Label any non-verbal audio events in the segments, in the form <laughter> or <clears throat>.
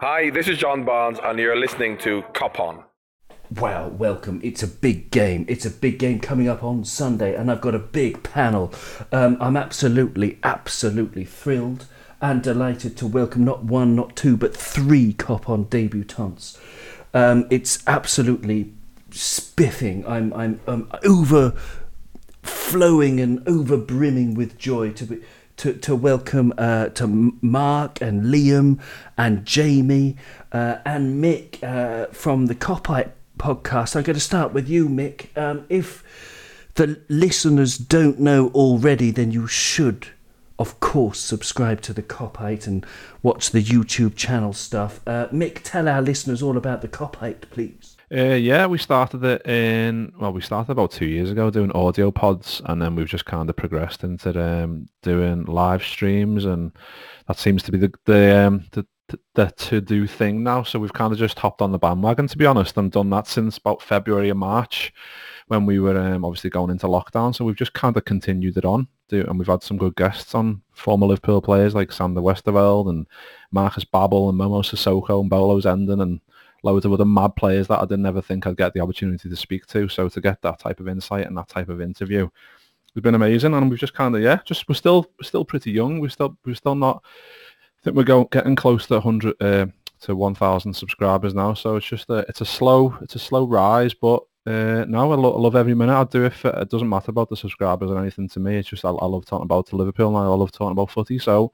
Hi, this is John Barnes, and you're listening to Cop On. Well, welcome. It's a big game. It's a big game coming up on Sunday, and I've got a big panel. Um, I'm absolutely, absolutely thrilled and delighted to welcome not one, not two, but three Cop On debutantes. Um, it's absolutely spiffing. I'm, I'm, I'm overflowing and over brimming with joy to be to, to welcome uh, to Mark and Liam and Jamie uh, and Mick uh, from the Kopite podcast. I'm going to start with you, Mick. Um, if the listeners don't know already, then you should, of course, subscribe to the Kopite and watch the YouTube channel stuff. Uh, Mick, tell our listeners all about the Kopite, please. Uh, yeah, we started it in well, we started about two years ago doing audio pods, and then we've just kind of progressed into um, doing live streams, and that seems to be the the um, the, the to do thing now. So we've kind of just hopped on the bandwagon, to be honest, and done that since about February and March, when we were um, obviously going into lockdown. So we've just kind of continued it on, do, and we've had some good guests on, former Liverpool players like Sander Westerveld and Marcus Babbel and Momo Sissoko and Bolo Zenden and loads of other mad players that I didn't ever think I'd get the opportunity to speak to. So to get that type of insight and that type of interview, it's been amazing. And we've just kind of yeah, just we're still we're still pretty young. We're still we're still not. I think we're getting close to 100 uh, to 1,000 subscribers now. So it's just a it's a slow it's a slow rise, but. Uh, no, I, lo- I love every minute. I do it. For, it doesn't matter about the subscribers or anything to me. It's just I, I love talking about Liverpool and I love talking about footy. So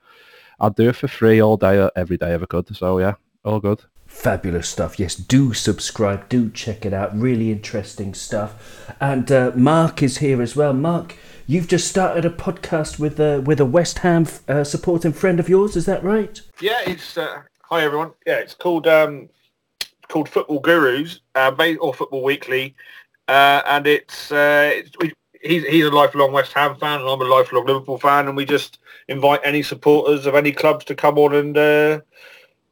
I'd do it for free all day, every day if I could. So yeah, all good. Fabulous stuff. Yes, do subscribe, do check it out. Really interesting stuff. And uh, Mark is here as well. Mark, you've just started a podcast with uh, with a West Ham uh, supporting friend of yours. Is that right? Yeah, it's uh, hi everyone. Yeah, it's called um, called Football Gurus uh, or Football Weekly, uh, and it's, it's we, he's he's a lifelong West Ham fan, and I'm a lifelong Liverpool fan, and we just invite any supporters of any clubs to come on and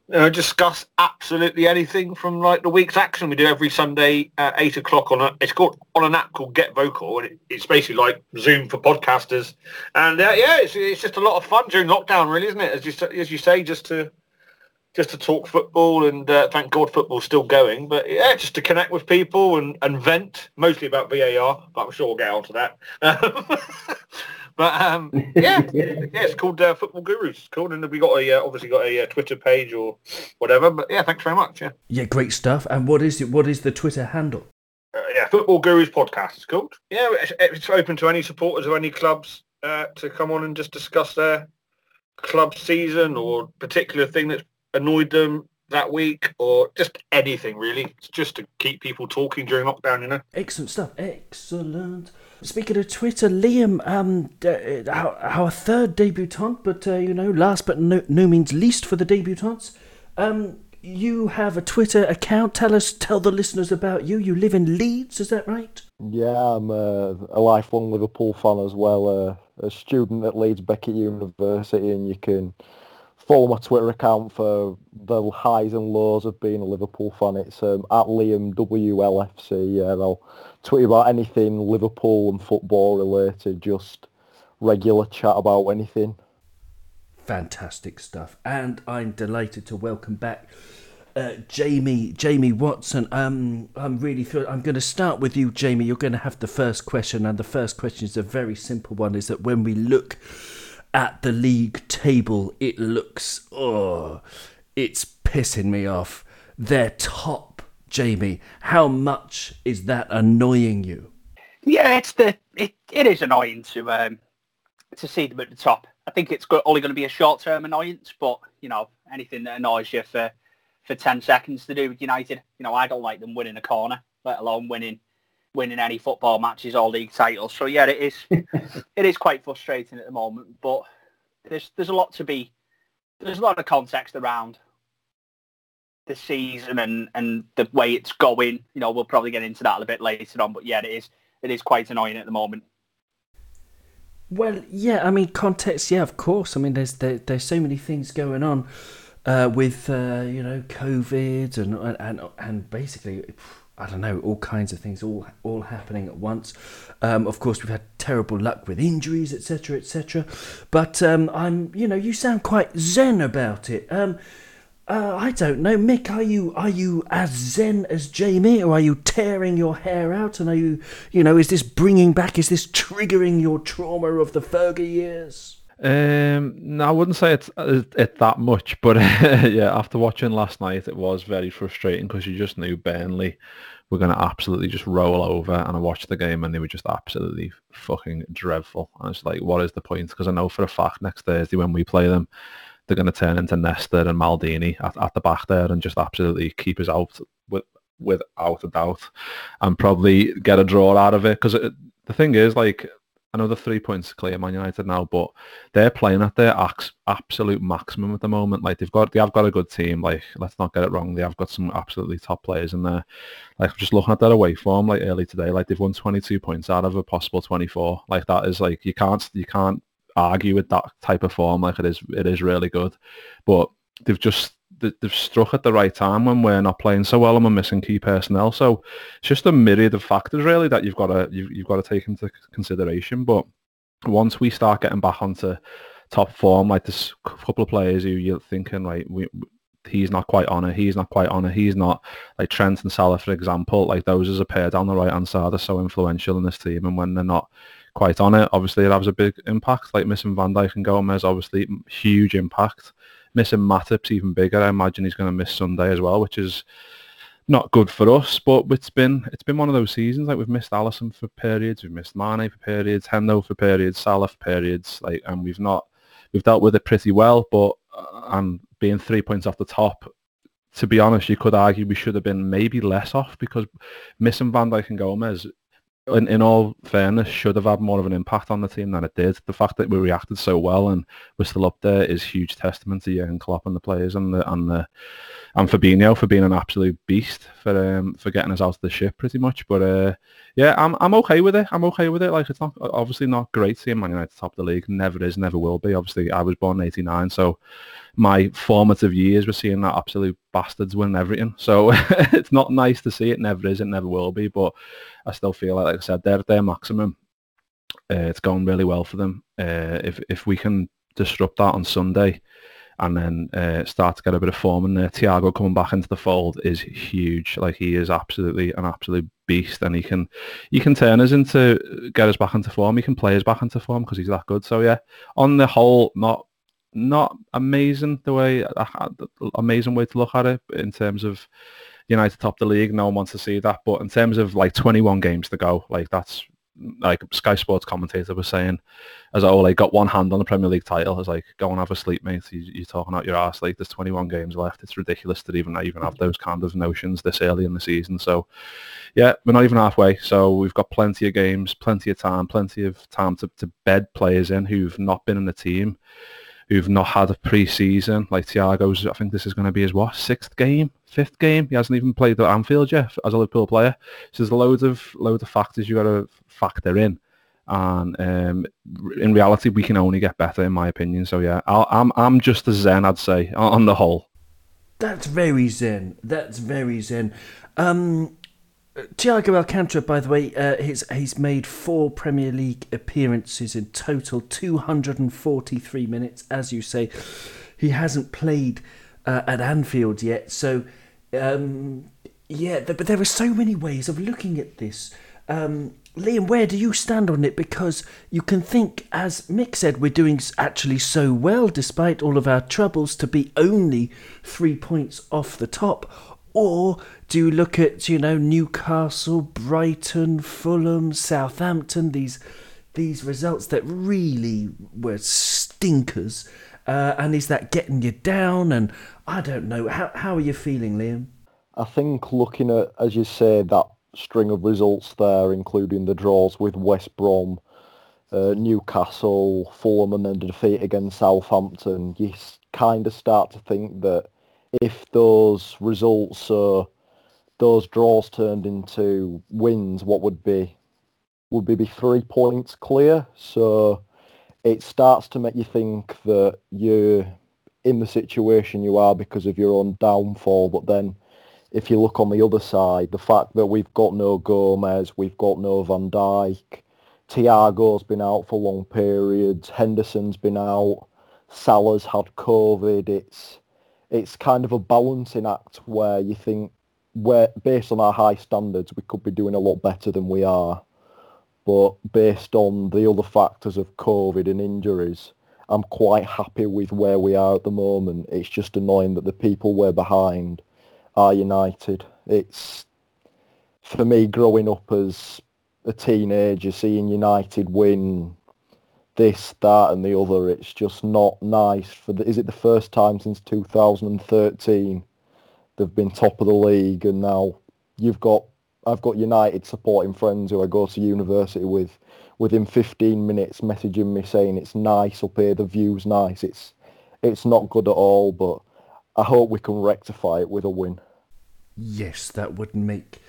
know, discuss absolutely anything from like the week's action. We do every Sunday at eight o'clock on a. It's called on an app called Get Vocal, and it, it's basically like Zoom for podcasters. And uh, yeah, it's it's just a lot of fun during lockdown, really, isn't it? As you as you say, just to just to talk football, and uh, thank God football's still going. But yeah, just to connect with people and and vent, mostly about VAR. But I'm sure we'll get onto that. <laughs> But um, <laughs> yeah, yeah, it's called uh, Football Gurus. It's called, and we got a uh, obviously got a uh, Twitter page or whatever. But yeah, thanks very much. Yeah, yeah, great stuff. And what is it? What is the Twitter handle? Uh, yeah, Football Gurus podcast. It's called. Yeah, it's, it's open to any supporters of any clubs uh, to come on and just discuss their club season or particular thing that's annoyed them that week or just anything really. It's just to keep people talking during lockdown, you know. Excellent stuff. Excellent. Speaking of Twitter, Liam, um, uh, our, our third debutant, but uh, you know, last but no, no means least for the debutants. Um, you have a Twitter account. Tell us, tell the listeners about you. You live in Leeds, is that right? Yeah, I'm a, a lifelong Liverpool fan as well. Uh, a student at Leeds Beckett University, and you can follow my Twitter account for the highs and lows of being a Liverpool fan. It's um, at Liam WLFC. Yeah, I'll tweet about anything Liverpool and football related, just regular chat about anything. Fantastic stuff. And I'm delighted to welcome back uh, Jamie Jamie Watson. Um, I'm really thrilled. I'm going to start with you, Jamie. You're going to have the first question, and the first question is a very simple one: is that when we look at the league table, it looks oh, it's pissing me off. They're top Jamie, how much is that annoying you? Yeah, it's the it, it is annoying to um to see them at the top. I think it's only going to be a short term annoyance, but you know anything that annoys you for for ten seconds to do with United, you know I don't like them winning a corner, let alone winning winning any football matches or league titles. So yeah, it is <laughs> it is quite frustrating at the moment, but there's there's a lot to be there's a lot of context around the season and, and the way it's going. You know, we'll probably get into that a bit later on. But yeah, it is it is quite annoying at the moment. Well, yeah, I mean context. Yeah, of course. I mean, there's there, there's so many things going on uh, with uh, you know COVID and and and basically. I don't know, all kinds of things, all all happening at once. Um, of course, we've had terrible luck with injuries, etc., etc. But um, I'm, you know, you sound quite zen about it. Um, Uh, I don't know, Mick. Are you are you as zen as Jamie, or are you tearing your hair out? And are you, you know, is this bringing back? Is this triggering your trauma of the Fergie years? Um, no, I wouldn't say it's it, it that much, <laughs> but yeah, after watching last night, it was very frustrating because you just knew Burnley were going to absolutely just roll over, and I watched the game and they were just absolutely fucking dreadful. And it's like, what is the point? Because I know for a fact next Thursday when we play them, they're going to turn into Nesta and Maldini at, at the back there and just absolutely keep us out with without a doubt, and probably get a draw out of it. Because uh, the thing is, like, I know the three points clear Man United now, but they're playing at their absolute maximum at the moment. Like they've got, they have got a good team. Like let's not get it wrong, they have got some absolutely top players in there. Like just looking at their away form, like early today, like they've won 22 points out of a possible 24. Like that is like you can't you can't argue with that type of form. Like it is, it is really good. But they've just they've struck at the right time when we're not playing so well and we're missing key personnel. So it's just a myriad of factors really that you've got to you've, you've got to take into consideration. But once we start getting back onto top form, like a couple of players who you're thinking, like we, he's not quite on it, he's not quite on it, he's not like Trent and Salah, for example, like those as a pair down the right hand side are so influential in this team, and when they're not quite on it. Obviously, it has a big impact. Like missing Van Dijk and Gomez, obviously huge impact. Missing Matip's even bigger. I imagine he's going to miss Sunday as well, which is not good for us. But it's been it's been one of those seasons. Like we've missed Alisson for periods, we've missed Mane for periods, Hendo for periods, Salah for periods. Like and we've not we've dealt with it pretty well. But uh, and being three points off the top to be honest, you could argue we should have been maybe less off because missing Van Dijk and Gomez in, in all fairness, should have had more of an impact on the team than it did. The fact that we reacted so well and we're still up there is huge testament to Jurgen Klopp and the players and the and the and Fabinho for being an absolute beast for um, for getting us out of the ship pretty much. But uh, yeah, I'm I'm okay with it. I'm okay with it. Like it's not obviously not great seeing Man United top of the league. Never is, never will be. Obviously, I was born in '89, so my formative years were seeing that absolute bastards win everything. So <laughs> it's not nice to see. It never is. It never will be. But I still feel like, like I said, they're at their maximum. Uh, it's going really well for them. Uh, if if we can disrupt that on Sunday and then uh, start to get a bit of form in there, uh, Thiago coming back into the fold is huge. Like he is absolutely an absolute beast, and he can he can turn us into get us back into form. He can play us back into form because he's that good. So yeah, on the whole, not not amazing the way uh, uh, amazing way to look at it in terms of United top the league. No one wants to see that, but in terms of like 21 games to go, like that's like Sky Sports commentator was saying, as oh, like got one hand on the Premier League title. I was like, go and have a sleep, mate. You, are talking out your ass. Like there's 21 games left. It's ridiculous to even even have those kind of notions this early in the season. So, yeah, we're not even halfway. So we've got plenty of games, plenty of time, plenty of time to, to bed players in who've not been in the team who've not had a pre-season. Like Thiago's, I think this is going to be his what sixth game, fifth game. He hasn't even played at Anfield yet as a Liverpool player. So there's loads of loads of factors you got to factor in. And um, in reality, we can only get better, in my opinion. So yeah, i am I'm, I'm just as zen, I'd say, on the whole. That's very zen. That's very zen. Um, Thiago Alcantara, by the way, uh, he's he's made four Premier League appearances in total, 243 minutes, as you say. He hasn't played uh, at Anfield yet, so um, yeah. but there are so many ways of looking at this. Um, Liam, where do you stand on it? Because you can think, as Mick said, we're doing actually so well despite all of our troubles to be only three points off the top or do you look at, you know, Newcastle, Brighton, Fulham, Southampton, these these results that really were stinkers? Uh, and is that getting you down? And I don't know. How, how are you feeling, Liam? I think looking at, as you say, that string of results there, including the draws with West Brom, uh, Newcastle, Fulham, and then the defeat against Southampton, you kind of start to think that if those results are those draws turned into wins, what would be would be, be three points clear. So it starts to make you think that you're in the situation you are because of your own downfall. But then if you look on the other side, the fact that we've got no Gomez, we've got no Van Dijk, Thiago's been out for long periods, Henderson's been out, Salah's had COVID, it's it's kind of a balancing act where you think, where based on our high standards, we could be doing a lot better than we are. But based on the other factors of COVID and injuries, I'm quite happy with where we are at the moment. It's just annoying that the people we're behind are United. It's for me growing up as a teenager, seeing United win this, that, and the other. It's just not nice. For the, is it the first time since 2013 they've been top of the league, and now you've got I've got United supporting friends who I go to university with. Within 15 minutes, messaging me saying it's nice up here, the view's nice. It's it's not good at all, but I hope we can rectify it with a win. Yes, that would make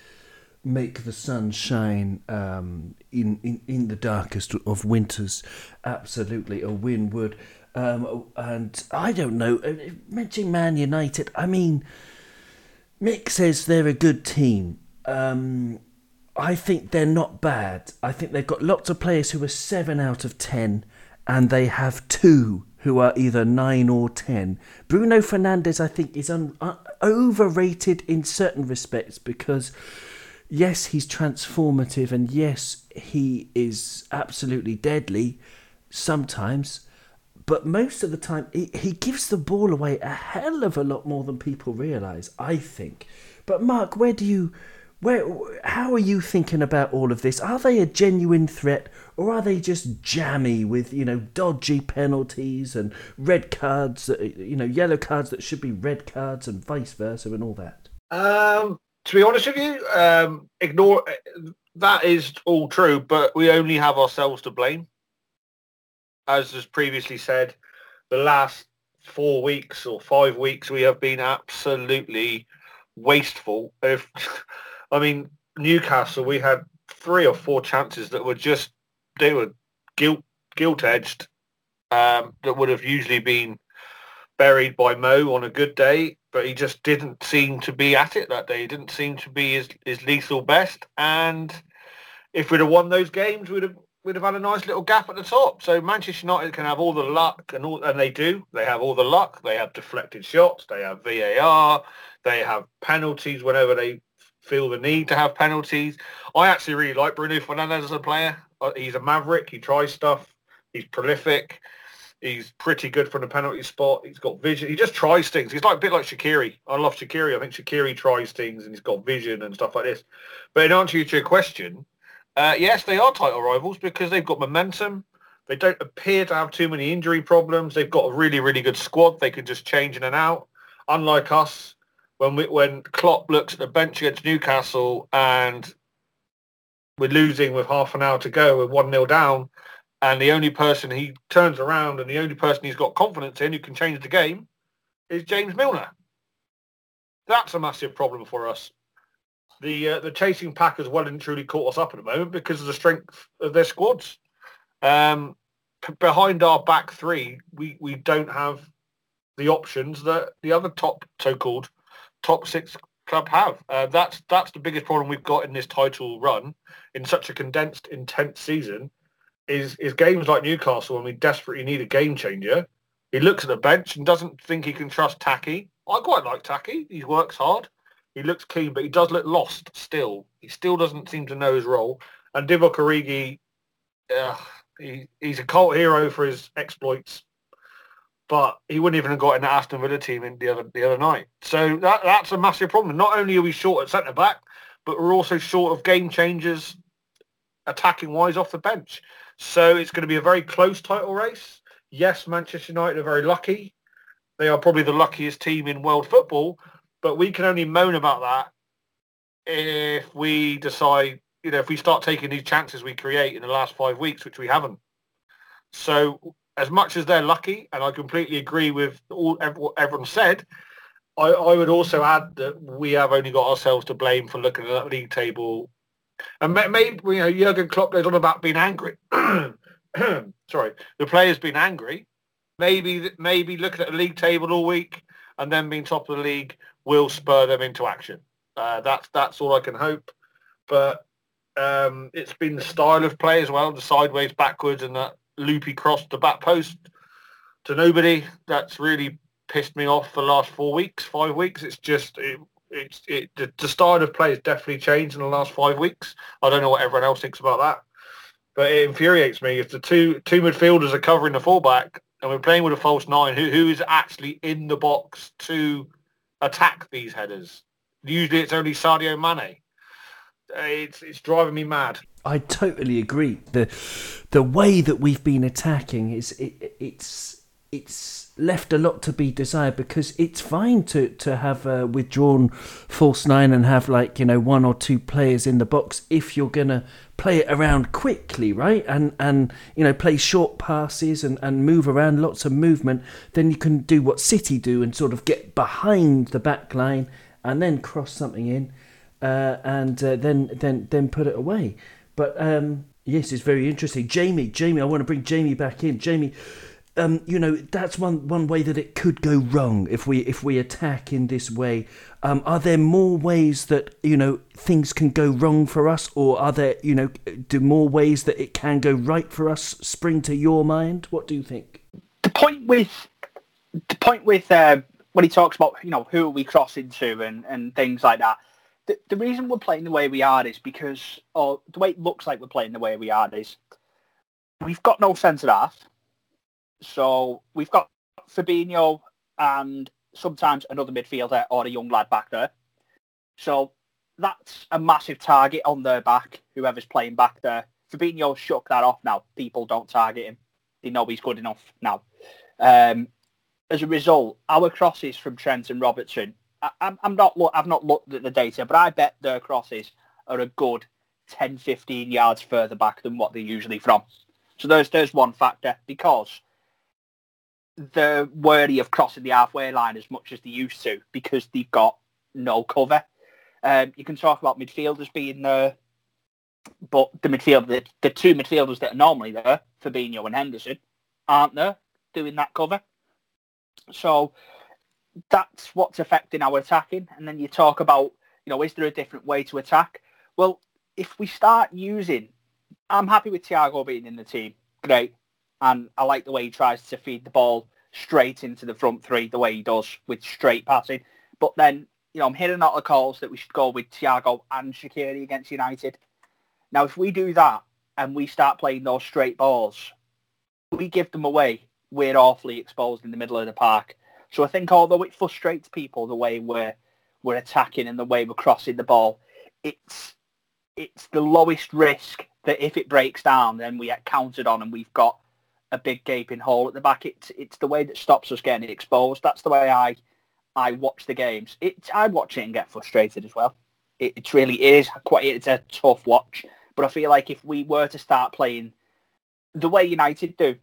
make the sun shine um, in, in in the darkest of winters. Absolutely, a win would. Um, and I don't know. uh, Mentioning Man United, I mean, Mick says they're a good team. Um, I think they're not bad. I think they've got lots of players who are seven out of ten, and they have two who are either nine or ten. Bruno Fernandes, I think, is un- uh, overrated in certain respects because, yes, he's transformative, and yes, he is absolutely deadly sometimes. But most of the time, he, he gives the ball away a hell of a lot more than people realise. I think. But Mark, where do you? Where, how are you thinking about all of this? Are they a genuine threat, or are they just jammy with you know dodgy penalties and red cards, you know yellow cards that should be red cards, and vice versa, and all that? Um, to be honest with you, um, ignore that is all true, but we only have ourselves to blame. As was previously said, the last four weeks or five weeks we have been absolutely wasteful. If <laughs> I mean Newcastle, we had three or four chances that were just they were guilt guilt edged um, that would have usually been buried by Mo on a good day, but he just didn't seem to be at it that day. He didn't seem to be his, his lethal best. And if we'd have won those games, we'd have we'd have had a nice little gap at the top. So Manchester United can have all the luck and all, and they do. They have all the luck. They have deflected shots. They have VAR. They have penalties whenever they feel the need to have penalties. I actually really like Bruno Fernandes as a player. Uh, He's a maverick. He tries stuff. He's prolific. He's pretty good from the penalty spot. He's got vision. He just tries things. He's like a bit like Shaqiri. I love Shaqiri. I think Shaqiri tries things and he's got vision and stuff like this. But in answer to your question, uh, yes, they are title rivals because they've got momentum. They don't appear to have too many injury problems. They've got a really, really good squad. They can just change in and out. Unlike us, when we, when Klopp looks at the bench against Newcastle and we're losing with half an hour to go, we're one 0 down, and the only person he turns around and the only person he's got confidence in who can change the game is James Milner. That's a massive problem for us. The uh, the chasing pack has well and truly caught us up at the moment because of the strength of their squads. Um, p- behind our back three, we, we don't have the options that the other top so-called top six club have. Uh, that's that's the biggest problem we've got in this title run in such a condensed, intense season. Is is games like Newcastle when we desperately need a game changer. He looks at the bench and doesn't think he can trust Taki. I quite like Taki. He works hard. He looks keen, but he does look lost still. He still doesn't seem to know his role. And Divock Origi, uh, he, he's a cult hero for his exploits, but he wouldn't even have got in the Aston Villa team in the other the other night. So that that's a massive problem. Not only are we short at centre back, but we're also short of game changers attacking wise off the bench. So it's going to be a very close title race. Yes, Manchester United are very lucky. They are probably the luckiest team in world football, but we can only moan about that if we decide, you know, if we start taking these chances we create in the last five weeks, which we haven't. So as much as they're lucky, and I completely agree with all everyone said, I, I would also add that we have only got ourselves to blame for looking at that league table. And maybe, you know, Jurgen Klopp goes on about being angry. <clears throat> Sorry, the players being angry. Maybe, maybe looking at the league table all week and then being top of the league will spur them into action. Uh, that's that's all I can hope. But um, it's been the style of play as well, the sideways, backwards, and that loopy cross to back post to nobody. That's really pissed me off for the last four weeks, five weeks. It's just it, it the, the style of play has definitely changed in the last five weeks. I don't know what everyone else thinks about that, but it infuriates me if the two two midfielders are covering the fullback and we're playing with a false nine who who is actually in the box to attack these headers. Usually it's only Sadio Mane. It's it's driving me mad. I totally agree. the The way that we've been attacking is it, it's it's left a lot to be desired because it's fine to to have a withdrawn false nine and have like you know one or two players in the box if you're gonna play it around quickly right? And and you know play short passes and and move around lots of movement then you can do what city do and sort of get behind the back line and then cross something in uh, and uh, then then then put it away. But um yes it's very interesting. Jamie jamie i want to bring jamie back in. Jamie um, you know that's one one way that it could go wrong if we if we attack in this way. Um, are there more ways that you know things can go wrong for us, or are there you know do more ways that it can go right for us spring to your mind? What do you think? The point with the point with uh, when he talks about you know who are we crossing to and and things like that. The, the reason we're playing the way we are is because, or the way it looks like we're playing the way we are is, we've got no centre half so we've got Fabinho and sometimes another midfielder or a young lad back there. So that's a massive target on their back, whoever's playing back there. Fabinho shook that off now. People don't target him. They know he's good enough now. Um, as a result, our crosses from Trent and Robertson, I, am not I've not looked at the data, but I bet their crosses are a good 10, 15 yards further back than what they're usually from. So there's there's one factor because they're wary of crossing the halfway line as much as they used to because they've got no cover. Um, you can talk about midfielders being there, but the midfield, the, the two midfielders that are normally there, Fabinho and Henderson, aren't there doing that cover. So that's what's affecting our attacking. And then you talk about, you know, is there a different way to attack? Well, if we start using, I'm happy with Thiago being in the team. Great and I like the way he tries to feed the ball straight into the front three, the way he does with straight passing. But then, you know, I'm hearing a lot of calls that we should go with Thiago and Shaqiri against United. Now, if we do that and we start playing those straight balls, we give them away, we're awfully exposed in the middle of the park. So I think although it frustrates people the way we're we're attacking and the way we're crossing the ball, it's it's the lowest risk that if it breaks down, then we get counted on and we've got a big gaping hole at the back. It's it's the way that stops us getting exposed. That's the way I I watch the games. It I watch it and get frustrated as well. It, it really is quite it's a tough watch. But I feel like if we were to start playing the way United do,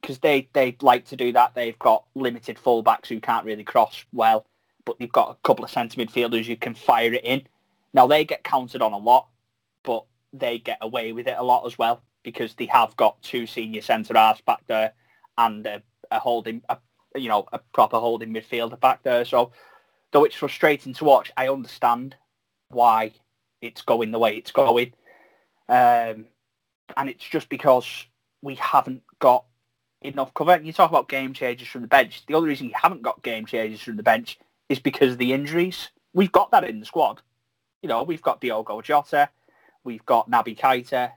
because they they like to do that. They've got limited fullbacks who can't really cross well, but they've got a couple of centre midfielders who can fire it in. Now they get counted on a lot, but they get away with it a lot as well because they have got two senior centre halves back there and a, a holding, a, you know, a proper holding midfielder back there. So though it's frustrating to watch, I understand why it's going the way it's going. Um, and it's just because we haven't got enough cover. And you talk about game changers from the bench. The only reason you haven't got game changers from the bench is because of the injuries. We've got that in the squad. You know, we've got Diogo Jota, we've got Naby Keita,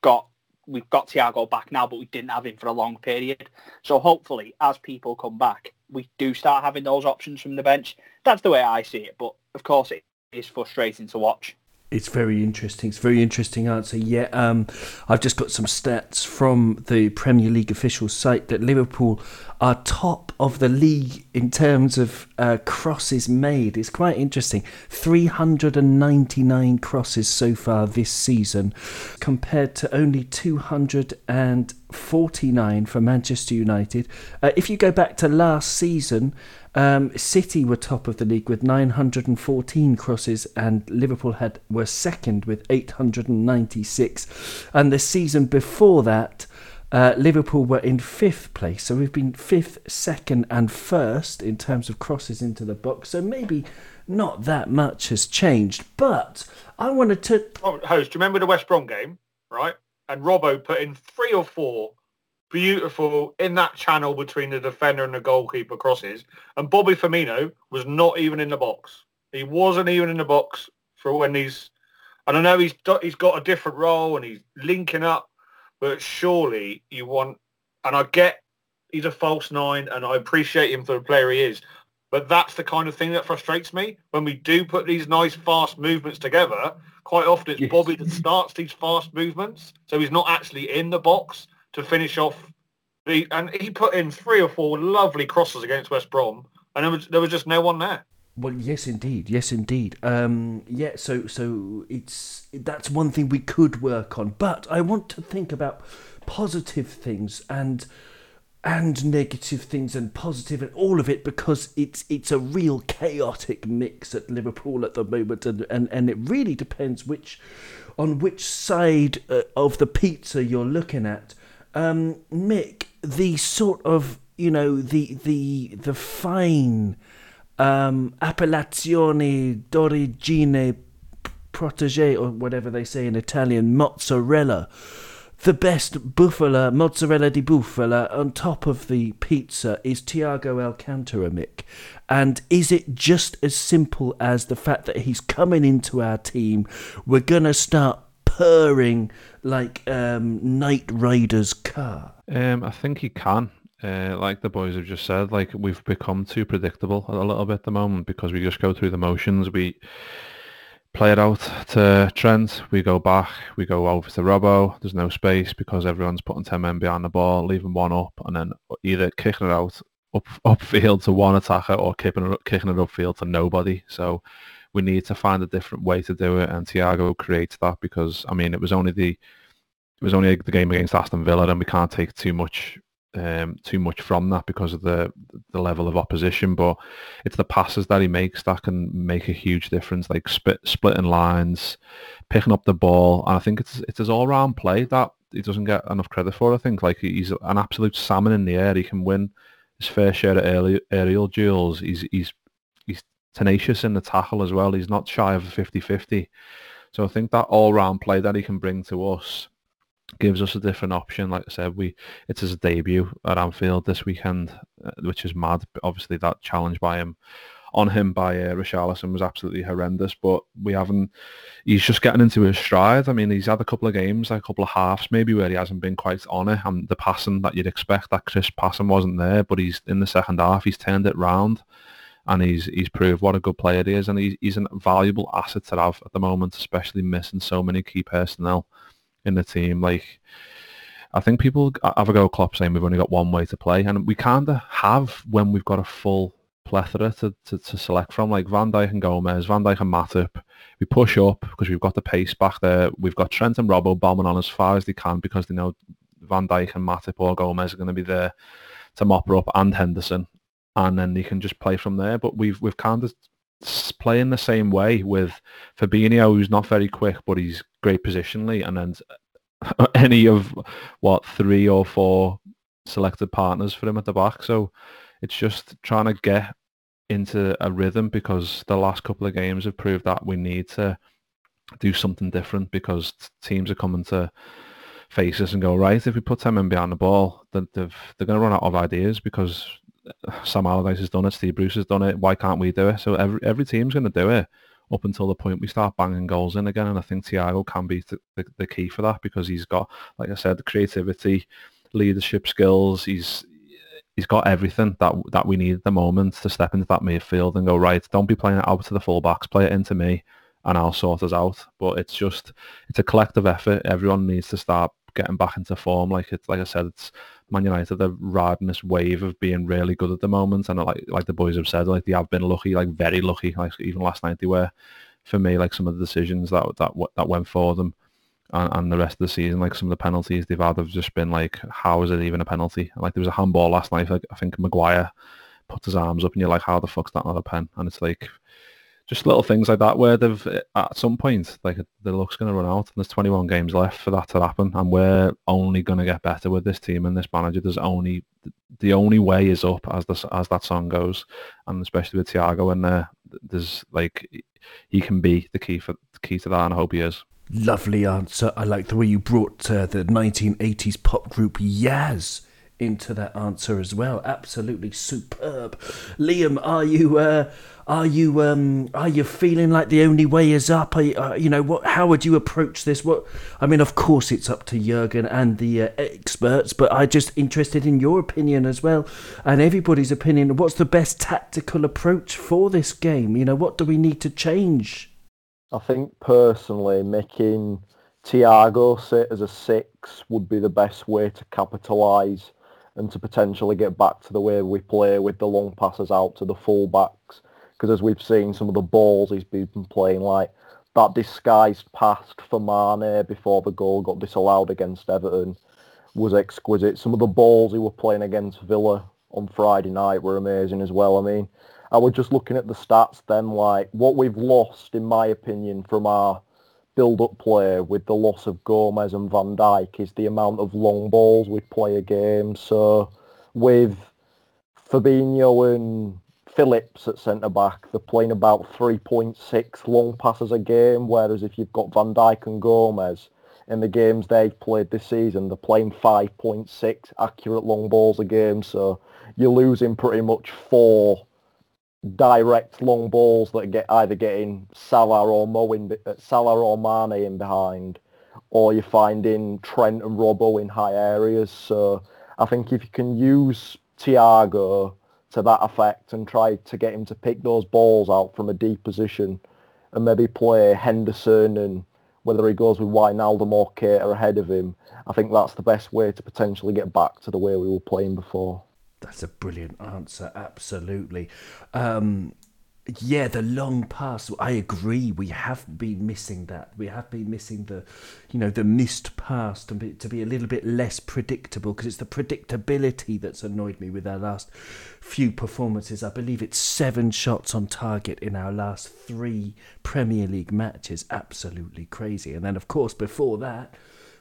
got we've got Thiago back now, but we didn't have him for a long period. So hopefully, as people come back, we do start having those options from the bench. That's the way I see it. But of course, it is frustrating to watch. It's very interesting. It's a very interesting answer. Yeah, um, I've just got some stats from the Premier League official site that Liverpool are top of the league in terms of uh, crosses made. It's quite interesting. 399 crosses so far this season, compared to only 249 for Manchester United. Uh, if you go back to last season, um, City were top of the league with 914 crosses, and Liverpool had were second with 896. And the season before that, uh, Liverpool were in fifth place. So we've been fifth, second, and first in terms of crosses into the box. So maybe not that much has changed. But I wanted to. Oh, host, do you remember the West Brom game, right? And Robbo put in three or four beautiful in that channel between the defender and the goalkeeper crosses. And Bobby Firmino was not even in the box. He wasn't even in the box for when he's. And I know he's he's got a different role and he's linking up, but surely you want. And I get he's a false nine, and I appreciate him for the player he is. But that's the kind of thing that frustrates me when we do put these nice fast movements together. Quite often it's Yes. Bobby that starts these fast movements, so he's not actually in the box to finish off the. And he put in three or four lovely crosses against West Brom, and there was there was just no one there. Well, yes, indeed, yes, indeed. Um, yeah, so so it's that's one thing we could work on, but I want to think about positive things and and negative things and positive and all of it because it's it's a real chaotic mix at Liverpool at the moment, and and, and it really depends which on which side uh, of the pizza you're looking at. Um, Mick, the sort of you know the the the fine um, appellazione d'origine protégée or whatever they say in Italian, mozzarella. The best bufala, mozzarella di bufala on top of the pizza is Thiago Alcantara, Mick. And is it just as simple as the fact that he's coming into our team? We're going to start purring like um, Knight Rider's car. Um, I think he can. Uh, like the boys have just said, like we've become too predictable a little bit at the moment because we just go through the motions. We play it out to Trent, we go back, we go over to Robbo. There's no space because everyone's putting ten men behind the ball, leaving one up, and then either kicking it out up <laughs> upfield to one attacker or kicking it kicking it upfield to nobody. So we need to find a different way to do it, and Thiago creates that because I mean it was only the it was only the game against Aston Villa, and we can't take too much um, too much from that because of the the level of opposition. But it's the passes that he makes that can make a huge difference, like split, splitting lines, picking up the ball. And I think it's it's his all round play that he doesn't get enough credit for. I think like he's an absolute salmon in the air. He can win his fair share of aerial, duels. He's he's tenacious in the tackle as well. He's not shy of a 50-50. So I think that all round play that he can bring to us gives us a different option. Like I said, we it's his debut at Anfield this weekend, uh, which is mad. Obviously, that challenge by him on him by uh, Richarlison was absolutely horrendous. But we haven't. He's just getting into his stride. I mean, he's had a couple of games, like a couple of halves maybe, where he hasn't been quite on it, and the passing that you'd expect, that crisp passing wasn't there. But he's in the second half, he's turned it round. And he's he's proved what a good player he is, and he's he's a valuable asset to have at the moment, especially missing so many key personnel in the team. Like, I think people have a go at Klopp saying we've only got one way to play, and we kind of have when we've got a full plethora to, to, to select from, like Van Dijk and Gomez, Van Dijk and Matip. We push up because we've got the pace back there. We've got Trent and Robbo bombing on as far as they can because they know Van Dijk and Matip or Gomez are going to be there to mop her up and Henderson, and then they can just play from there. But we've we've kind of playing the same way with Fabinho, who's not very quick, but he's great positionally, and then <laughs> any of what three or four selected partners for him at the back. So it's just trying to get into a rhythm because the last couple of games have proved that we need to do something different because teams are coming to face us and go right. If we put ten men behind the ball, they've, they're going to run out of ideas because Sam Allardyce has done it, Steve Bruce has done it. Why can't we do it? So every every team's going to do it up until the point we start banging goals in again. And I think Thiago can be the, the, the key for that because he's got, like I said, the creativity, leadership skills. He's he's got everything that that we need at the moment to step into that midfield and go right. Don't be playing it out to the fullbacks. Play it into me, and I'll sort us out. But it's just it's a collective effort. Everyone needs to start getting back into form. Like it's like I said, it's Man United are riding this wave of being really good at the moment, and like like the boys have said, like they have been lucky, like very lucky. Like even last night they were, for me, like some of the decisions that that that went for them, and, and the rest of the season, like some of the penalties they've had have just been like, how is it even a penalty? Like there was a handball last night. Like I think Maguire put his arms up, and you're like, how the fuck's that not a pen? And it's like just little things like that where they've at some point like the luck's going to run out and there's 21 games left for that to happen and we're only going to get better with this team and this manager there's only the only way is up as the as that song goes and especially with Thiago in there there's like he can be the key for the key to that and I hope he is Lovely answer. I like the way you brought uh, the 1980s pop group Yazz into that answer as well. Absolutely superb. Liam, are you uh, are you um, are you feeling like the only way is up? You, uh, you know what? How would you approach this? What I mean, of course, it's up to Jurgen and the uh, experts, but I'm just interested in your opinion as well, and everybody's opinion. What's the best tactical approach for this game? You know, what do we need to change? I think personally making Thiago sit as a six would be the best way to capitalise and to potentially get back to the way we play with the long passes out to the full-backs. Because as we've seen, some of the balls he's been playing like that disguised pass for Mane before the goal got disallowed against Everton was exquisite. Some of the balls he were playing against Villa on Friday night were amazing as well. I mean, I was just looking at the stats then, like what we've lost, in my opinion, from our build-up play with the loss of Gomez and Van Dijk is the amount of long balls we play a game. So with Fabinho and Phillips at centre back, they're playing about 3.6 long passes a game, whereas if you've got Van Dijk and Gomez in the games they've played this season, they're playing 5.6 accurate long balls a game. So you're losing pretty much four direct long balls that get either getting Salah or Mo in, uh, Salah or Mane in behind, or you're finding Trent and Robbo in high areas. So I think if you can use Thiago to that effect and try to get him to pick those balls out from a deep position and maybe play Henderson and whether he goes with Wijnaldum or Keita ahead of him, I think that's the best way to potentially get back to the way we were playing before. That's a brilliant answer. Absolutely. Um, yeah, the long pass. I agree. We have been missing that. We have been missing the, you know, the missed pass to be, to be a little bit less predictable because it's the predictability that's annoyed me with our last few performances. I believe it's seven shots on target in our last three Premier League matches. Absolutely crazy. And then, of course, before that,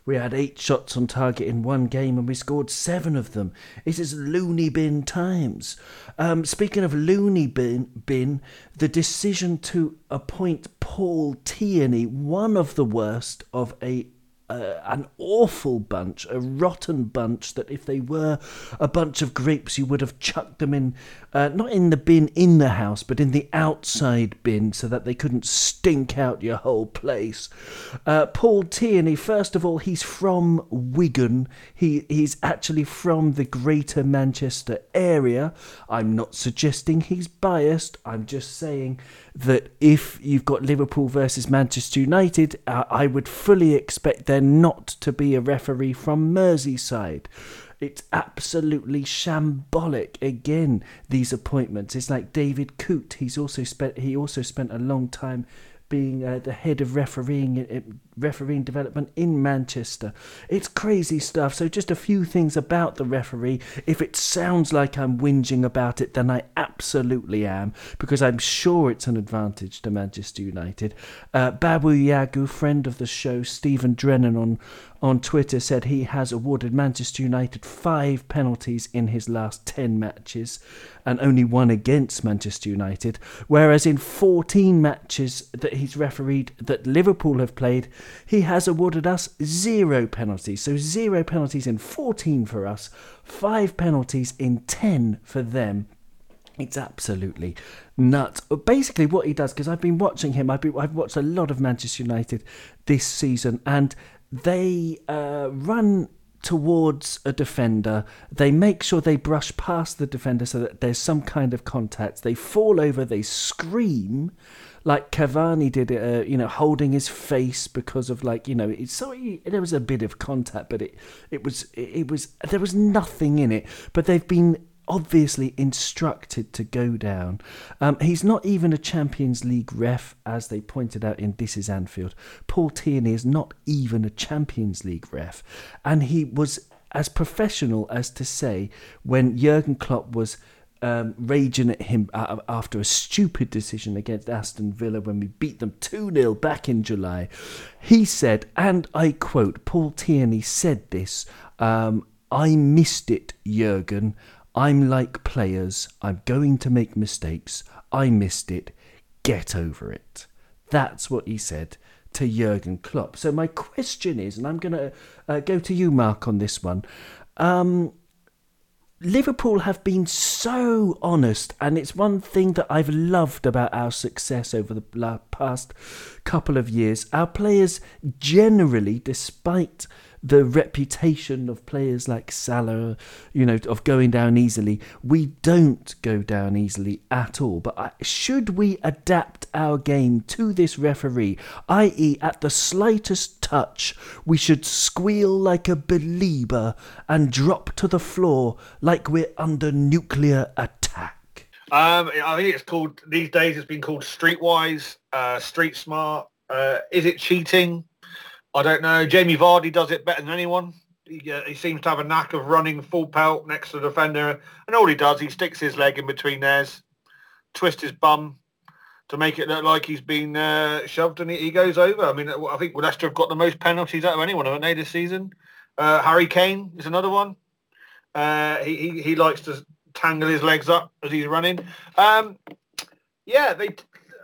we had eight shots on target in one game and we scored seven of them. It is loony bin times. Um, speaking of loony bin, bin, the decision to appoint Paul Tierney, one of the worst of a uh, an awful bunch, a rotten bunch that if they were a bunch of grapes, you would have chucked them in, uh, not in the bin in the house, but in the outside bin so that they couldn't stink out your whole place. Uh, Paul Tierney, first of all, he's from Wigan. He, he's actually from the greater Manchester area. I'm not suggesting he's biased, I'm just saying that if you've got Liverpool versus Manchester United, uh, I would fully expect there not to be a referee from Merseyside. It's absolutely shambolic. Again, these appointments. It's like David Coote. He's also spent. He also spent a long time being uh, the head of refereeing uh, refereeing development in Manchester. It's crazy stuff. So just a few things about the referee. If it sounds like I'm whinging about it, then I absolutely am because I'm sure it's an advantage to Manchester United. Uh, Babu Yagu, friend of the show, Stephen Drennan on on Twitter said he has awarded Manchester United five penalties in his last 10 matches and only one against Manchester United, whereas in 14 matches that he's refereed that Liverpool have played, he has awarded us zero penalties. So zero penalties in 14 for us, five penalties in 10 for them. It's absolutely nuts. Basically, what he does, because I've been watching him, I've, been, I've watched a lot of Manchester United this season, and they uh, run towards a defender. They make sure they brush past the defender so that there's some kind of contact. They fall over, they scream, like Cavani did, uh, you know, holding his face because of like, you know, it's so there was a bit of contact, but it it was it was there was nothing in it. But they've been obviously instructed to go down. Um, he's not even a Champions League ref, as they pointed out in This Is Anfield. Paul Tierney is not even a Champions League ref, and he was as professional as to say when Jurgen Klopp was um, raging at him after a stupid decision against Aston Villa when we beat them 2 0 back in July. He said, and I quote, Paul Tierney said this um, I missed it, Jurgen. I'm like players. I'm going to make mistakes. I missed it. Get over it. That's what he said to Jurgen Klopp. So my question is, and I'm going to uh, go to you, Mark, on this one. Um, Liverpool have been so honest, and it's one thing that I've loved about our success over the past couple of years. Our players generally, despite the reputation of players like Salah, you know, of going down easily. We don't go down easily at all. But should we adapt our game to this referee, i.e., at the slightest touch, we should squeal like a believer and drop to the floor like we're under nuclear attack? Um, I think it's called these days. It's been called streetwise, uh, street smart. Uh, is it cheating? I don't know. Jamie Vardy does it better than anyone. He, uh, he, seems to have a knack of running full pelt next to the defender, and all he does, he sticks his leg in between theirs, twists his bum to make it look like he's been uh, shoved, and he, he, goes over. I mean, I think Leicester have got the most penalties out of anyone, haven't they, this season? Uh, Harry Kane is another one. Uh, he, he, he likes to tangle his legs up as he's running. Um, yeah, they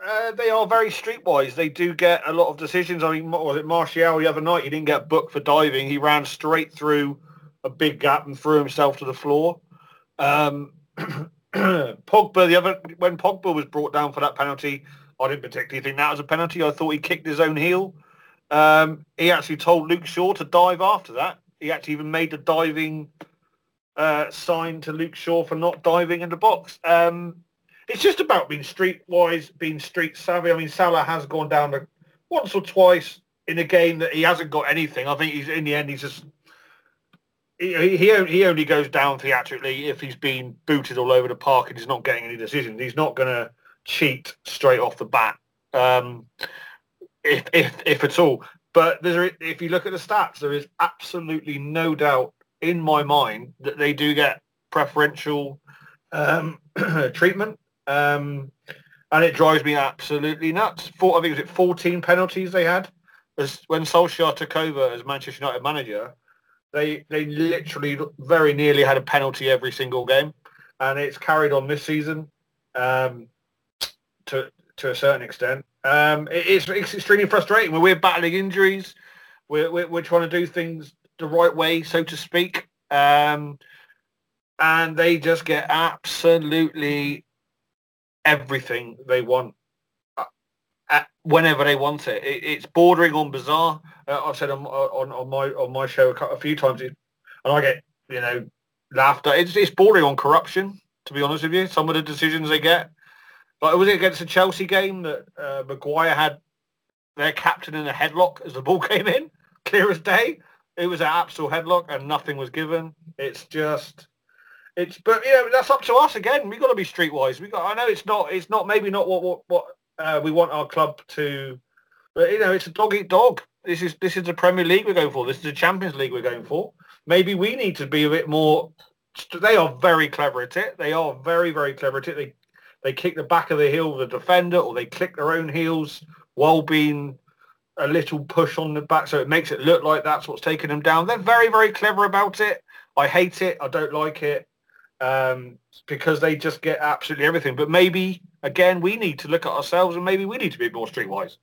uh, they are very streetwise. They do get a lot of decisions. I mean, was it Martial the other night? He didn't get booked for diving. He ran straight through a big gap and threw himself to the floor. Um, <clears throat> <clears throat> Pogba, the other when Pogba was brought down for that penalty, I didn't particularly think that was a penalty. I thought he kicked his own heel. Um, he actually told Luke Shaw to dive after that. He actually even made the diving uh, sign to Luke Shaw for not diving in the box. Um, it's just about being streetwise, being street savvy. I mean, Salah has gone down once or twice in a game that he hasn't got anything. I think he's in the end he's just he, he only goes down theatrically if he's been booted all over the park and he's not getting any decisions. He's not going to cheat straight off the bat, um, if if if at all. But there's if you look at the stats, there is absolutely no doubt in my mind that they do get preferential um, <clears throat> treatment. Um, and it drives me absolutely nuts. Four, I think was it 14 penalties they had as when Solskjaer took over as Manchester United manager. They they literally very nearly had a penalty every single game, and it's carried on this season um, to to a certain extent. Um, it, it's, it's extremely frustrating when we're battling injuries. We're, we're, we're trying to do things the right way, so to speak. Um, and they just get absolutely everything they want whenever they want it. it. It's bordering on bizarre. Uh, I've said on, on, on my on my show a, few times, and I get you know laughter. It's it's bordering on corruption. To be honest with you, some of the decisions they get. But it was it against the Chelsea game that uh, Maguire had their captain in a headlock as the ball <laughs> came in, clear as day. It was an absolute headlock and nothing was given. It's just it's but you know that's up to us again. We've got to be streetwise. We got. I know it's not. It's not maybe not what what what uh, we want our club to. But you know, it's a dog eat dog. This is this is the Premier League we're going for. This is the Champions League we're going for. Maybe we need to be a bit more. They are very clever at it. They are very very clever at it. They they kick the back of the heel of the defender, or they click their own heels while being a little push on the back, so it makes it look like that's what's taking them down. They're very very clever about it. I hate it. I don't like it um, because they just get absolutely everything. But maybe again, we need to look at ourselves, and maybe we need to be more streetwise.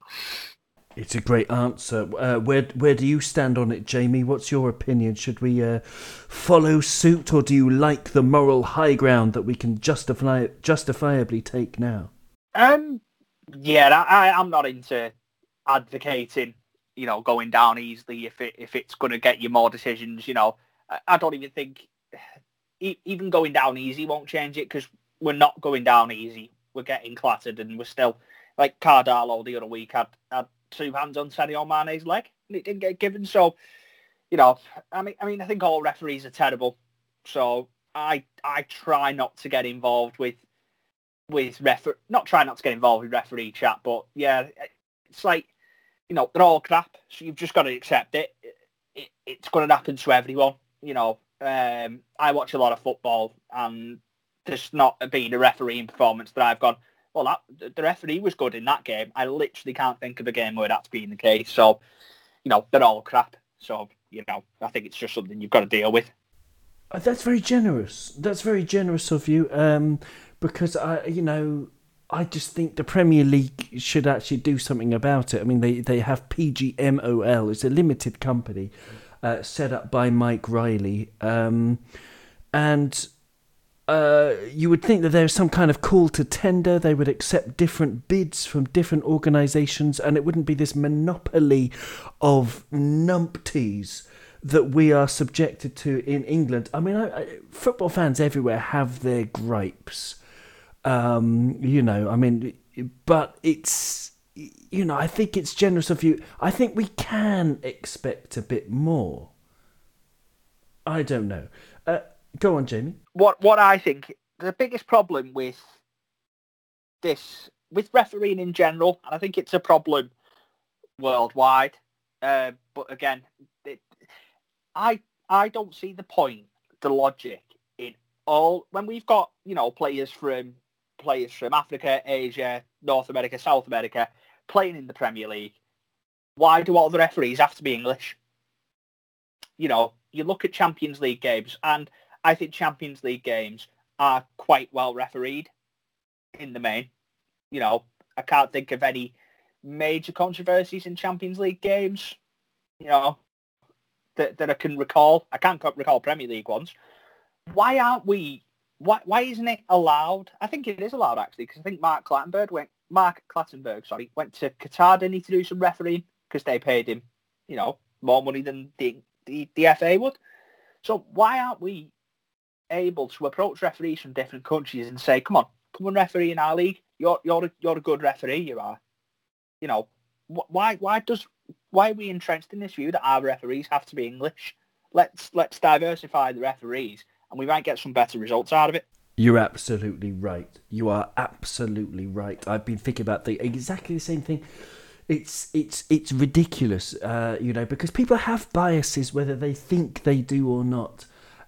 It's a great answer. Uh, where where do you stand on it, Jamie? What's your opinion? Should we uh, follow suit, or do you like the moral high ground that we can justify justifiably take now? Um, yeah, I, I'm not into advocating, you know, going down easily if it if it's going to get you more decisions. You know, I, I don't even think <sighs> even going down easy won't change it because we're not going down easy. We're getting clattered and we're still like Cardalo the other week had had two hands on Sadio Mane's leg and it didn't get given. So, you know, I mean, I mean, I think all referees are terrible. So I I try not to get involved with with refer not try not to get involved with referee chat, but yeah, it's like you know they're all crap. So you've just got to accept it. it, it it's going to happen to everyone. You know, um, I watch a lot of football, and there's not been a refereeing performance that I've gone, well, that, the referee was good in that game. I literally can't think of a game where that's been the case. So, you know, they're all crap. So, you know, I think it's just something you've got to deal with. Uh, that's very generous. That's very generous of you. Um, because I, you know, I just think the Premier League should actually do something about it. I mean, they, they have PGMOL, it's a limited company uh, set up by Mike Riley. Um, and uh, you would think that there's some kind of call to tender. They would accept different bids from different organisations, and it wouldn't be this monopoly of numpties that we are subjected to in England. I mean, I, I, football fans everywhere have their gripes. Um, you know, I mean, but it's you know, I think it's generous of you. I think we can expect a bit more. I don't know. Go on, Jamie. What what I think the biggest problem with this with refereeing in general, and I think it's a problem worldwide. Uh, but again, it, I I don't see the point, the logic in all when we've got you know players from players from Africa, Asia, North America, South America playing in the Premier League. Why do all the referees have to be English? You know, you look at Champions League games, and I think Champions League games are quite well refereed in the main. You know, I can't think of any major controversies in Champions League games. You know, that, that I can recall. I can't recall Premier League ones. Why aren't we? Why why isn't it allowed? I think it is allowed actually because I think Mark Clattenburg went. Mark Clattenburg, sorry, went to Qatar. Didn't he to do some refereeing because they paid him, you know, more money than the, the the FA would. So why aren't we able to approach referees from different countries and say, "Come on, come and referee in our league. You're you're a, you're a good referee. You are." You know, why why does why are we entrenched in this view that our referees have to be English? Let's let's diversify the referees, and we might get some better results out of it. You're absolutely right. You are absolutely right. I've been thinking about the exactly the same thing. It's it's it's ridiculous, uh, you know, because people have biases whether they think they do or not,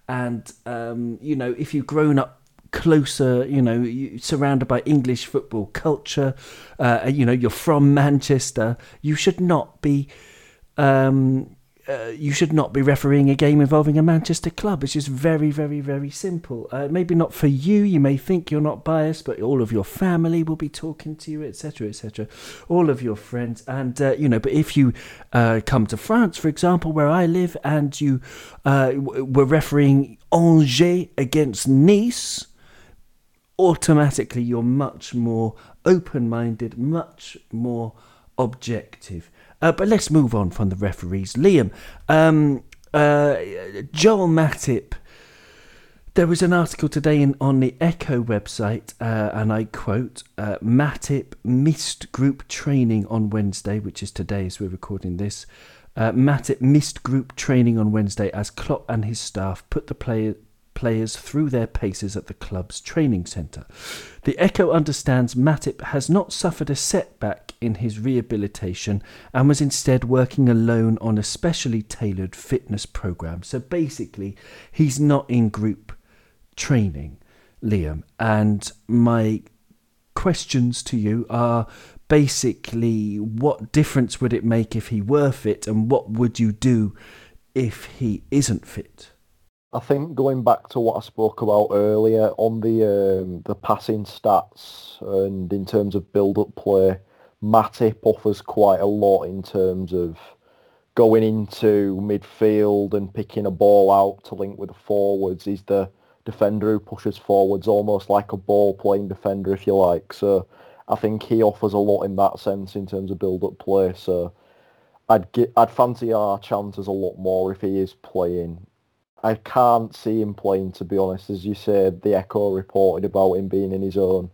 and um, you know, if you've grown up closer, you know, surrounded by English football culture, uh, you know, you're from Manchester, you should not be. Um, uh, you should not be refereeing a game involving a Manchester club. It's just very, very, very simple. Uh, maybe not for you. You may think you're not biased, but all of your family will be talking to you, etc., etc. All of your friends, and uh, you know. But if you uh, come to France, for example, where I live, and you uh, were refereeing Angers against Nice, automatically you're much more open-minded, much more objective. Uh, but let's move on from the referees. Liam, um, uh, Joel Matip. There was an article today in, on the Echo website, uh, and I quote uh, Matip missed group training on Wednesday, which is today as we're recording this. Uh, Matip missed group training on Wednesday as Klopp and his staff put the player, players through their paces at the club's training centre. The Echo understands Matip has not suffered a setback in his rehabilitation and was instead working alone on a specially tailored fitness program. So basically, he's not in group training, Liam. And my questions to you are basically what difference would it make if he were fit and what would you do if he isn't fit? I think going back to what I spoke about earlier on the um, the passing stats and in terms of build-up play, Matip offers quite a lot in terms of going into midfield and picking a ball out to link with the forwards. He's the defender who pushes forwards almost like a ball-playing defender, if you like. So I think he offers a lot in that sense in terms of build-up play. So I'd get, I'd fancy our chances a lot more if he is playing I can't see him playing, to be honest. As you said, the Echo reported about him being in his own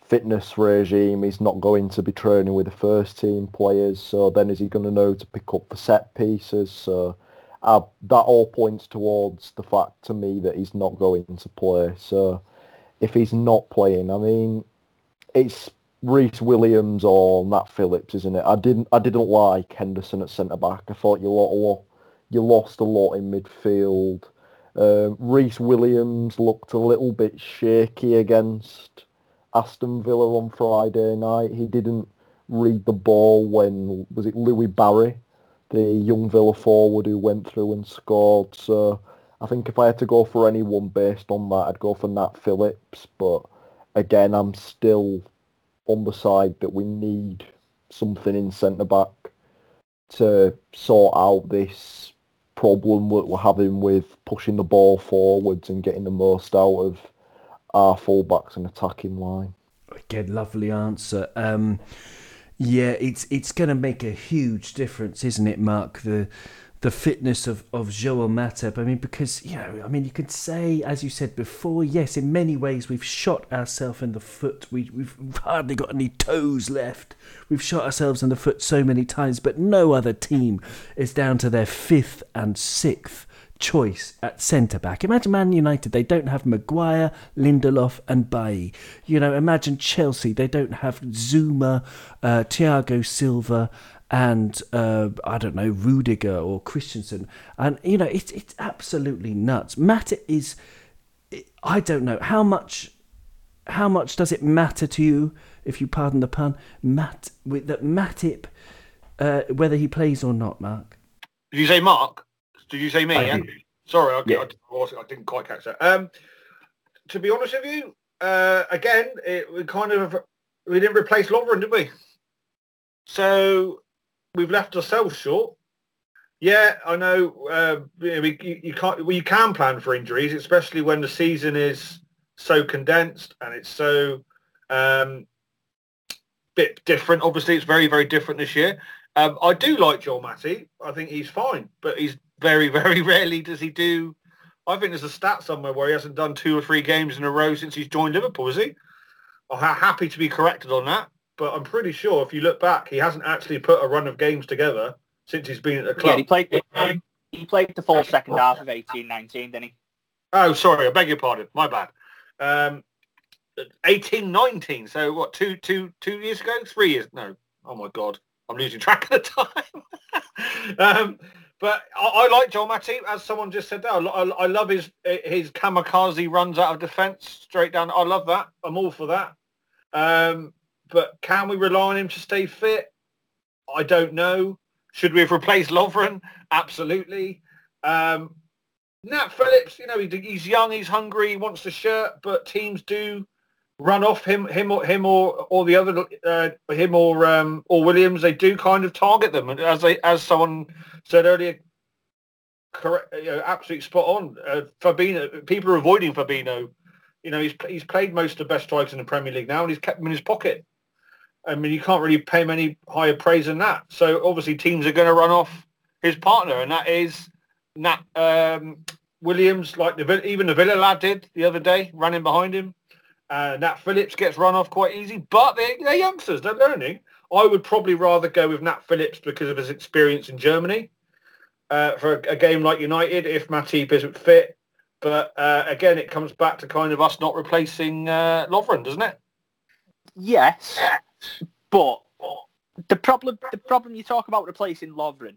fitness regime. He's not going to be training with the first team players. So then is he going to know to pick up the set pieces? So uh, that all points towards the fact to me that he's not going to play. So if he's not playing, I mean, it's Rhys Williams or Nat Phillips, isn't it? I didn't I didn't like Henderson at centre back. I thought you lot, lot you lost a lot in midfield. Um, Rhys Williams looked a little bit shaky against Aston Villa on Friday night. He didn't read the ball when was it Louie Barry, the young Villa forward who went through and scored. So I think if I had to go for anyone based on that, I'd go for Nat Phillips. But again, I'm still on the side that we need something in centre back to sort out this problem that we're having with pushing the ball forwards and getting the most out of our fullbacks and attacking line. Again, lovely answer. Um, yeah, it's it's going to make a huge difference, isn't it, Mark? The the fitness of, of Joel Matip. I mean, because, you know, I mean, you could say, as you said before, yes, in many ways we've shot ourselves in the foot. We, we've hardly got any toes left. We've shot ourselves in the foot so many times, but no other team is down to their fifth and sixth choice at centre back. Imagine Man United, they don't have Maguire, Lindelof, and Bailly. You know, imagine Chelsea, they don't have Zouma, uh, Thiago Silva, and uh, I don't know Rudiger or Christensen, and you know it's it's absolutely nuts. Matter is, I don't know how much, how much does it matter to you, if you pardon the pun, Matt with that Matip, uh, whether he plays or not, Mark. Did you say Mark? Did you say me? I yeah? Sorry, I, Yeah. I, I didn't quite catch that. Um, to be honest with you, uh, again, it, we kind of we didn't replace Lovren, did we? So we've left ourselves short. Yeah, I know. Uh, you, we, you can't. Well, you can plan for injuries, especially when the season is so condensed and it's so um, bit different. Obviously, it's very, very different this year. Um, I do like Joel Matip. I think he's fine, but he's very, <laughs> very rarely does he do. I think there's a stat somewhere where he hasn't done two or three games in a row since he's joined Liverpool. Is he? I'm happy to be corrected on that, but I'm pretty sure if you look back, he hasn't actually put a run of games together since he's been at the club. Yeah, he played. He played the full second half of eighteen nineteen, didn't he? Oh, sorry, I beg your pardon. My bad. Um, 18, 19. So what? Two, two, two years ago? Three years? No. Oh my God, I'm losing track of the time. <laughs> um, but I, I like Joel Matip, as someone just said there. I, I, I love his his kamikaze runs out of defence straight down. I love that. I'm all for that. Um, but can we rely on him to stay fit? I don't know. Should we have replaced Lovren? Absolutely. Um, Nat Phillips, you know, he, he's young, he's hungry, he wants the shirt, but teams do run off him, him or him or or the other, uh, him or um, or Williams. They do kind of target them, and as they as someone said earlier, correct, you know, absolutely spot on. Uh, people are avoiding Fabinho. You know, he's he's played most of the best strikers in the Premier League now, and he's kept them in his pocket. I mean, you can't really pay him any higher praise than that. So obviously, teams are going to run off his partner, and that is Nat um, Williams, like the even the Villa lad did the other day, running behind him. Uh, Nat Phillips gets run off quite easy, but they're, they're youngsters, they're learning. I would probably rather go with Nat Phillips because of his experience in Germany uh, for a, a game like United if Matip isn't fit. But uh, again, it comes back to kind of us not replacing uh, Lovren, doesn't it? Yes, but the problem the problem you talk about replacing Lovren.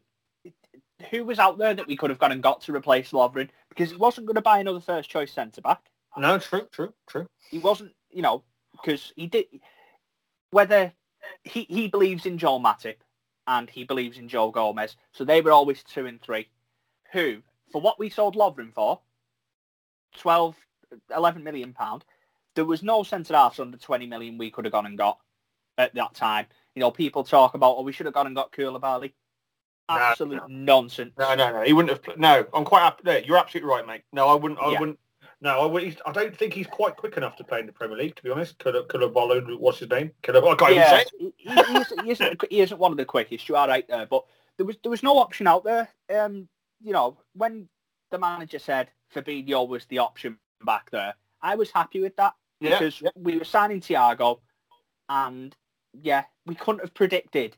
Who was out there that we could have gone and got to replace Lovren? Because he wasn't going to buy another first choice centre back. No, true, true, true. He wasn't, you know, because he did. Whether he he believes in Joel Matip and he believes in Joe Gomez, so they were always two and three. Who, for what we sold Lovren for, 12, 11 million pound, there was no centre halves under 20 million we could have gone and got at that time. You know, people talk about, oh, we should have gone and got Koulibaly. No, Absolute nonsense. No, no, no. He wouldn't have. pl- No, I'm quite happy. No, you're absolutely right, mate. No, I wouldn't. I Yeah. wouldn't. No, I wouldn't. I don't think he's quite quick enough to play in the Premier League. To be honest, could have, followed. What's his name? Could have. I can't even say. Yeah, it. he, he, he isn't, he, isn't, he isn't one of the quickest. You are right there, but there was there was no option out there. Um, you know, when the manager said Fabinho was the option back there, I was happy with that Yeah, because yeah. we were signing Thiago, and yeah, we couldn't have predicted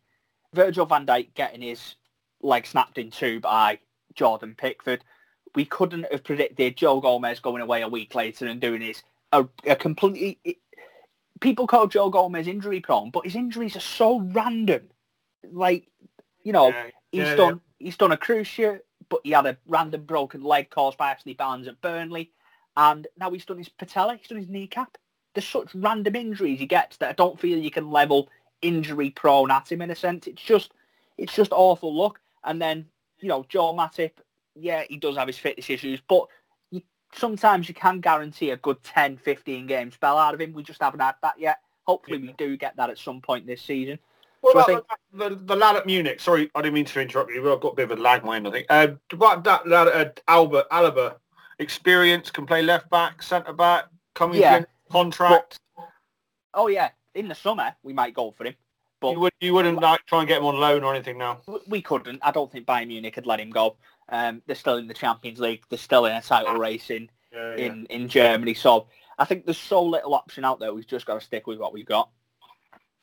Virgil van Dijk getting his leg snapped in two by Jordan Pickford. We couldn't have predicted Joe Gomez going away a week later and doing his a, a completely. It, people call Joe Gomez injury prone, but his injuries are so random. Like, you know, Yeah, he's yeah, done he's done a cruciate, but he had a random broken leg caused by Ashley Barnes at Burnley, and now he's done his patella, he's done his kneecap. There's such random injuries he gets that I don't feel you can level injury prone at him in a sense. It's just it's just awful luck. And then, you know, Joel Matip, yeah, he does have his fitness issues, but you, sometimes you can guarantee a good 10, 15 game spell out of him. We just haven't had that yet. hopefully we do get that at some point this season. What So about the, the, the lad at Munich? Sorry, I didn't mean to interrupt you. but I've got a bit of a lag mind, I think. Uh, what that lad at Albert Alaba? Experience, can play left back, centre back, coming Yeah. in contract. Oh yeah, in the summer we might go for him, but you, would, you wouldn't like try and get him on loan or anything now. we couldn't. I don't think Bayern Munich had let him go. Um, they're still in the Champions League. They're still in a title race in, Yeah, yeah. in, in Germany. So I think there's so little option out there. We've just got to stick with what we've got.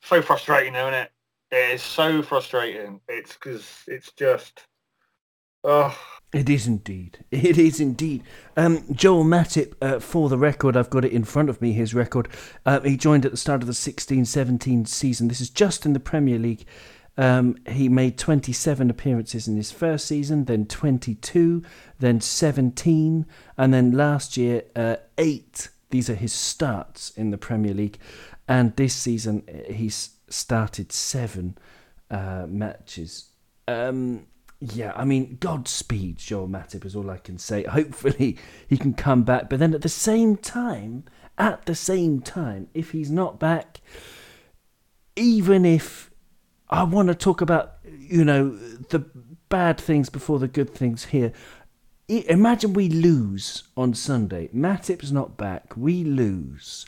So frustrating, isn't it? It is so frustrating. It's because it's just. Oh, It is indeed. It is indeed. Um, Joel Matip, uh, for the record, I've got it in front of me, his record. Uh, he joined at the start of the 16-17 season. This is just in the Premier League. Um, he made 27 appearances in his first season, then 22, then 17, and then last year, uh, 8. These are his starts in the Premier League. And this season, uh, he's started 7 uh, matches. Um, yeah, I mean, Godspeed, Joel Matip is all I can say. <laughs> Hopefully he can come back. But then at the same time, at the same time, if he's not back, even if I want to talk about, you know, the bad things before the good things here. Imagine we lose on Sunday. Matip's not back. We lose.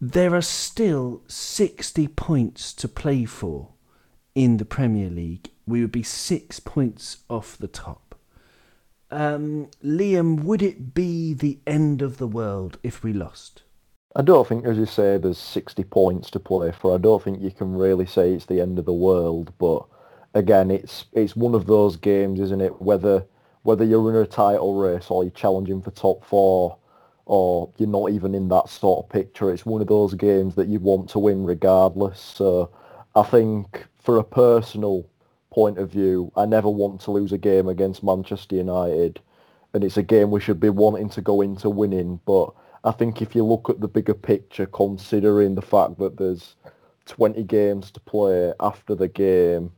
There are still 60 points to play for in the Premier League. We would be six points off the top. Um, Liam, would it be the end of the world if we lost? I don't think, as you say, there's 60 points to play for. I don't think you can really say it's the end of the world. But again, it's it's one of those games, isn't it? Whether whether you're in a title race or you're challenging for top four, or you're not even in that sort of picture, it's one of those games that you want to win regardless. So I think, for a personal point of view, I never want to lose a game against Manchester United, and it's a game we should be wanting to go into winning, but. I think if you look at the bigger picture, considering the fact that there's 20 games to play after the game,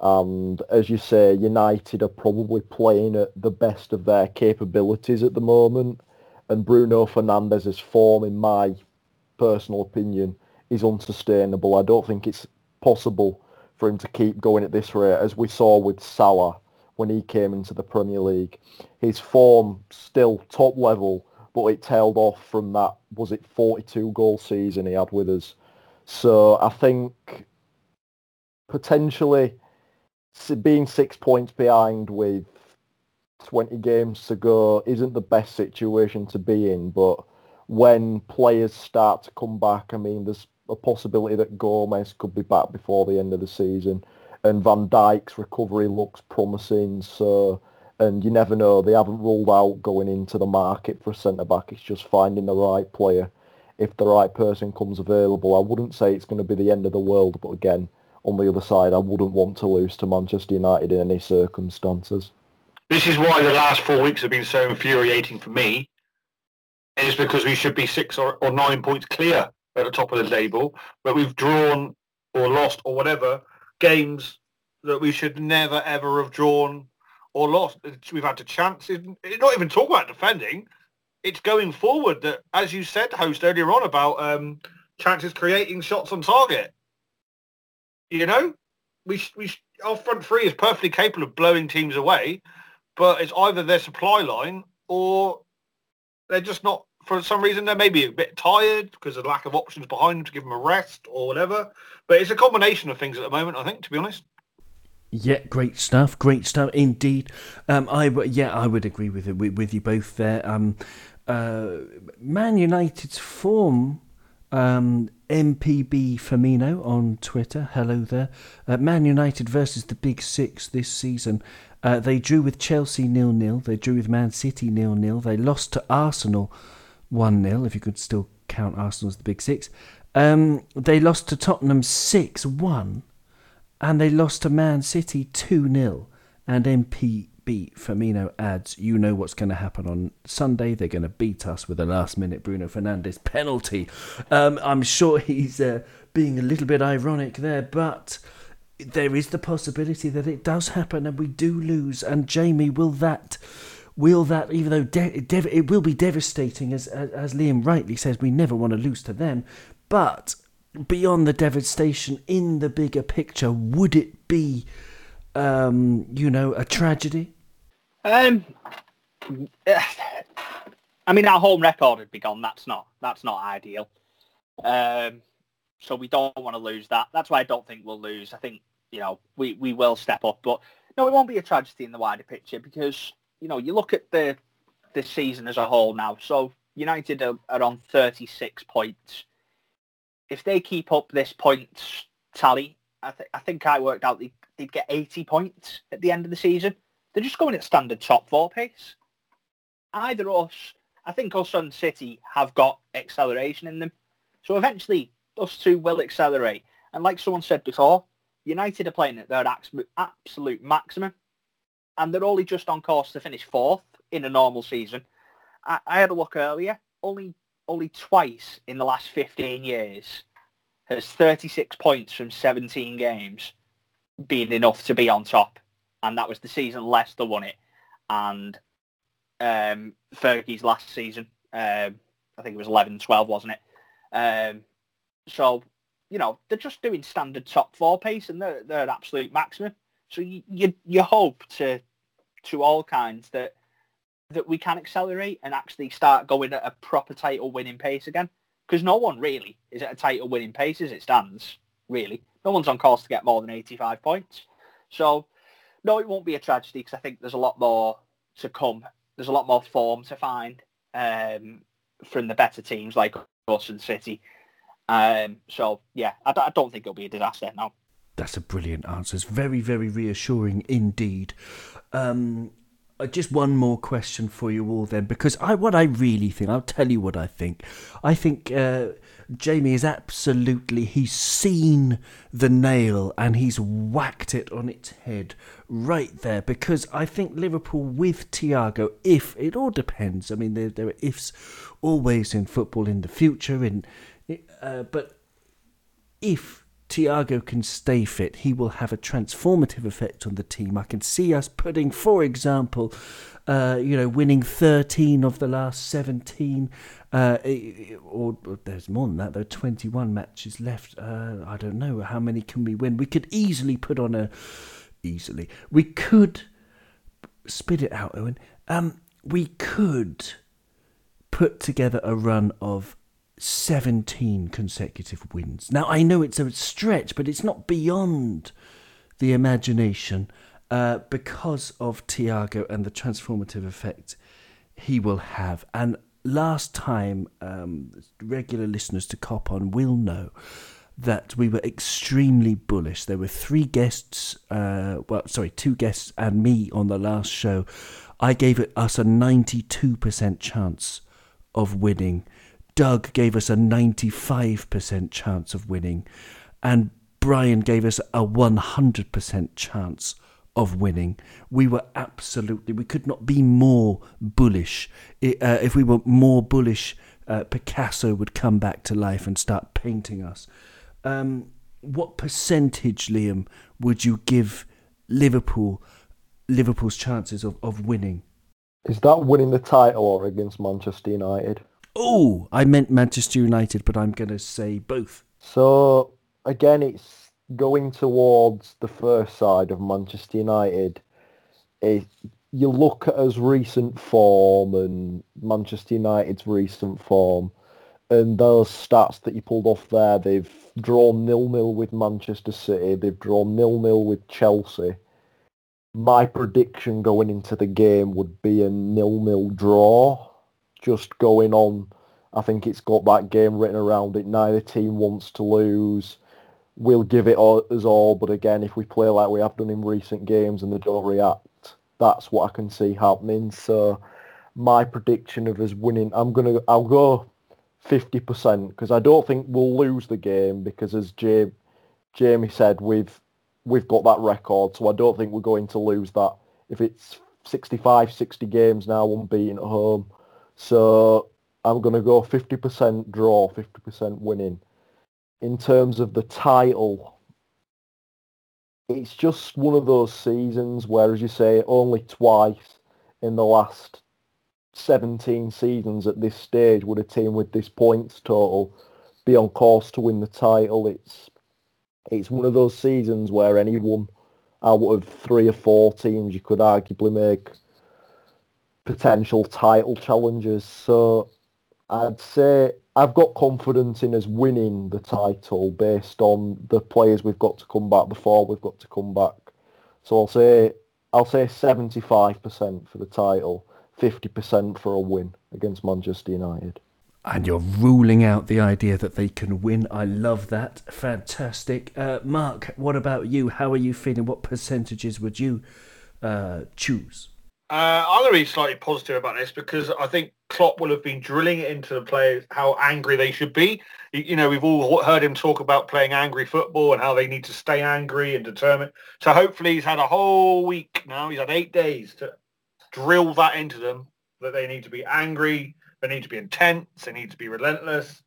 and as you say, United are probably playing at the best of their capabilities at the moment, and Bruno Fernandes's form, in my personal opinion, is unsustainable. I don't think it's possible for him to keep going at this rate, as we saw with Salah when he came into the Premier League. His form still top level, but it tailed off from that, was it 42 goal season he had with us. So I think potentially being six points behind with 20 games to go isn't the best situation to be in, but when players start to come back, I mean, there's a possibility that Gomez could be back before the end of the season, and Van Dijk's recovery looks promising, so and you never know. They haven't ruled out going into the market for a centre back. It's just finding the right player. If the right person comes available, I wouldn't say it's going to be the end of the world. But again, on the other side, I wouldn't want to lose to Manchester United in any circumstances. This is why the last four weeks have been so infuriating for me. Is because we should be six or, or nine points clear at the top of the table, but we've drawn or lost or whatever games that we should never ever have drawn or lost. We've had to chance. It's not even talk about defending. It's going forward that, as you said, host earlier on about um, chances creating shots on target. You know, we we our front three is perfectly capable of blowing teams away, but it's either their supply line or they're just not. For some reason, they may be a bit tired because of lack of options behind them to give them a rest or whatever. But it's a combination of things at the moment. I think, to be honest. Yeah, great stuff. Great stuff indeed. Um, I yeah, I would agree with it with, with you both there. Um, uh, Man United's form. Um, MPB Firmino on Twitter. Hello there. Uh, Man United versus the Big Six this season. Uh, they drew with Chelsea nil nil. They drew with Man City nil nil. They lost to Arsenal one 0 If you could still count Arsenal as the Big Six. Um, they lost to Tottenham six one and they lost to Man City 2 0. And MPB Firmino adds, You know what's going to happen on Sunday. They're going to beat us with a last minute Bruno Fernandes penalty. Um, I'm sure he's uh, being a little bit ironic there, but there is the possibility that it does happen and we do lose. And Jamie, will that. Will that, even though de- dev- it will be devastating, as, as as Liam rightly says, we never want to lose to them, but beyond the devastation in the bigger picture, would it be, um, you know, a tragedy? Um, <sighs> I mean, our home record would be gone. That's not that's not ideal. Um, so we don't want to lose that. That's why I don't think we'll lose. I think you know we we will step up, but no, it won't be a tragedy in the wider picture because you know you look at the the season as a whole now. So United are, are on 36 points. If they keep up this points tally, I, th- I think I worked out they, they'd get 80 points at the end of the season. They're just going at standard top four pace. Either us, I think us and City have got acceleration in them. So eventually, us two will accelerate. And like someone said before, United are playing at their absolute maximum. And they're only just on course to finish fourth in a normal season. I, I had a look earlier. Only only twice in the last 15 years has 36 points from 17 games been enough to be on top. And that was the season Leicester won it. And um, Fergie's last season. Um, I think it was 11-12, wasn't it? Um, so, you know, they're just doing standard top four pace and they're, they're at absolute maximum. So you, you, you hope to to all kinds that that we can accelerate and actually start going at a proper title winning pace again. Because no one really is at a title winning pace as it stands, really. No one's on course to get more than 85 points. So, no, it won't be a tragedy because I think there's a lot more to come. There's a lot more form to find um, from the better teams like us and City. Um, so yeah, I, I don't think it'll be a disaster now. That's a brilliant answer. It's very, very reassuring indeed. Um, uh, just one more question for you all then, because I what I really think, I'll tell you what I think. I think uh, Jamie is absolutely he's seen the nail and he's whacked it on its head right there. Because I think Liverpool with Thiago, if it all depends. I mean, there there are ifs always in football in the future, and uh, but if Thiago can stay fit, he will have a transformative effect on the team. I can see us putting, for example, uh, you know, winning 13 of the last 17, uh, or, or, there's more than that. There are 21 matches left. Uh, I don't know how many can we win. We could easily put on a easily. We could spit it out, Owen. Um, we could put together a run of 17 consecutive wins. Now, I know it's a stretch, but it's not beyond the imagination uh, because of Thiago and the transformative effect he will have. And last time, um, regular listeners to Cop On will know that we were extremely bullish. There were three guests, uh, well, sorry, two guests and me on the last show. I gave it us a 92% chance of winning Doug gave us a 95% chance of winning, and Brian gave us a 100% chance of winning. We were absolutely, we could not be more bullish. Uh, if we were more bullish, uh, Picasso would come back to life and start painting us. Um, what percentage, Liam, would you give Liverpool Liverpool's chances of, of winning? Is that winning the title or against Manchester United? Oh, I meant Manchester United, but I'm going to say both. So again, it's going towards the first side of Manchester United. It, you look at us recent form and Manchester United's recent form, and those stats that you pulled off there, they've drawn nil-nil with Manchester City, they've drawn nil-nil with Chelsea. My prediction going into the game would be a nil-nil draw just going on. I think it's got that game written around it. Neither team wants to lose. We'll give it all, us all, but again, if we play like we have done in recent games and they don't react, that's what I can see happening. So my prediction of us winning, I'm gonna, I'll go 50% because I don't think we'll lose the game because as Jay, Jamie said, we've we've got that record, so I don't think we're going to lose that. If it's 65, 60 games now unbeaten at home, so I'm going to go 50% draw, 50% winning. In terms of the title, it's just one of those seasons where, as you say, only twice in the last 17 seasons at this stage would a team with this points total be on course to win the title. It's it's one of those seasons where anyone out of three or four teams you could arguably make potential title challenges. So I'd say I've got confidence in us winning the title based on the players we've got to come back before we've got to come back. So I'll say I'll say 75% for the title, 50% for a win against Manchester United. And you're ruling out the idea that they can win. I love that. Fantastic. Uh, Mark, what about you? How are you feeling? What percentages would you uh, choose? Uh, I'm going to be slightly positive about this because I think Klopp will have been drilling it into the players how angry they should be. You know, we've all heard him talk about playing angry football and how they need to stay angry and determined. So hopefully he's had a whole week now. He's had eight days to drill that into them that they need to be angry, they need to be intense, they need to be relentless.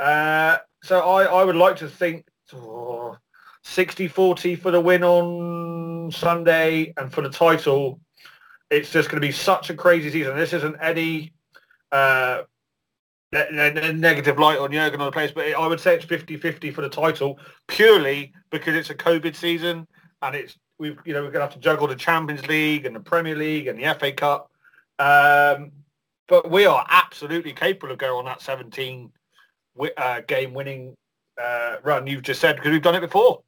Uh, so I, I would like to think oh, 60-40 for the win on Sunday and for the title it's just going to be such a crazy season. This isn't any uh, negative light on Jurgen on the place, but I would say it's 50-50 for the title purely because it's a COVID season and it's we've you know we're going to have to juggle the Champions League and the Premier League and the FA Cup. Um, but we are absolutely capable of going on that 17 uh, game winning uh, run you've just said because we've done it before.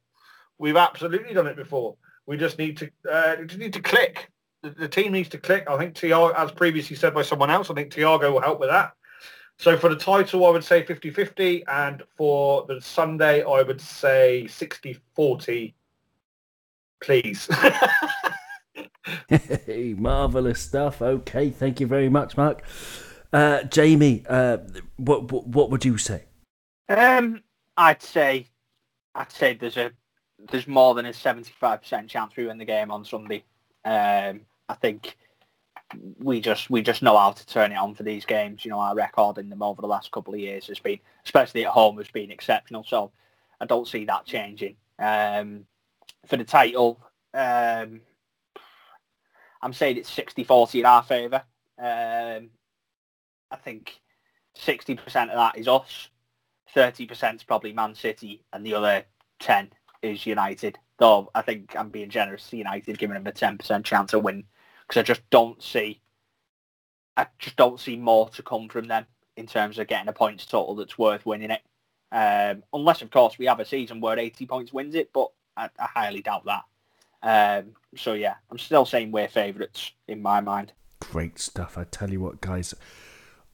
We've absolutely done it before. We just need to uh, just need to click the, the team needs to click. I think Thiago, as previously said by someone else, I think Thiago will help with that. So for the title, I would say 50-50. And for the Sunday, I would say 60-40, please. <laughs> hey, marvelous stuff. Okay, thank you very much, Mark. Uh, Jamie, uh, what, what, what would you say? Um, I'd say, I'd say there's a there's more than a seventy five percent chance we win the game on Sunday. Um, I think we just we just know how to turn it on for these games. You know, our record in them over the last couple of years has been, especially at home, has been exceptional. So I don't see that changing. Um, for the title, um, I'm saying it's 60-40 in our favour. Um, I think 60% of that is us, 30% is probably Man City, and the other 10 is United. Though I think I'm being generous to United, giving them a 10% chance of win because I just don't see, I just don't see more to come from them in terms of getting a points total that's worth winning it. Um, unless, of course, we have a season where 80 points wins it, but I, I highly doubt that. Um, so yeah, I'm still saying we're favourites in my mind. Great stuff. I tell you what, guys,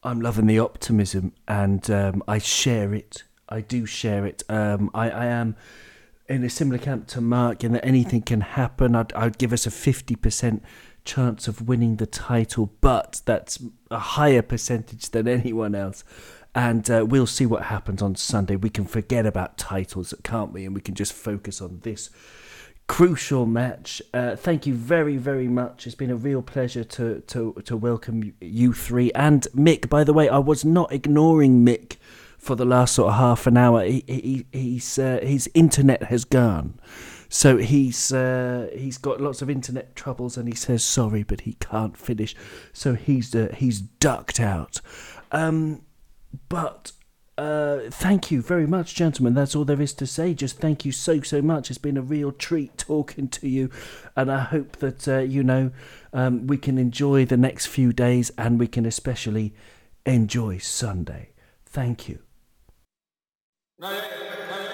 I'm loving the optimism, and um, I share it. I do share it. Um, I, I am in a similar camp to Mark in that anything can happen. I'd, I'd give us a 50% chance of winning the title, but that's a higher percentage than anyone else. And uh, we'll see what happens on Sunday. We can forget about titles, can't we? And we can just focus on this crucial match. Uh, thank you very, very much. It's been a real pleasure to, to, to welcome you three. And Mick, by the way, I was not ignoring Mick for the last sort of half an hour. He, he he's uh, his internet has gone, so he's uh, he's got lots of internet troubles, and he says sorry, but he can't finish, so he's uh, he's ducked out. Um, but uh, thank you very much, gentlemen. That's all there is to say. Just thank you so so much. It's been a real treat talking to you, and I hope that uh, you know um, we can enjoy the next few days, and we can especially enjoy Sunday. Thank you. Right. Right.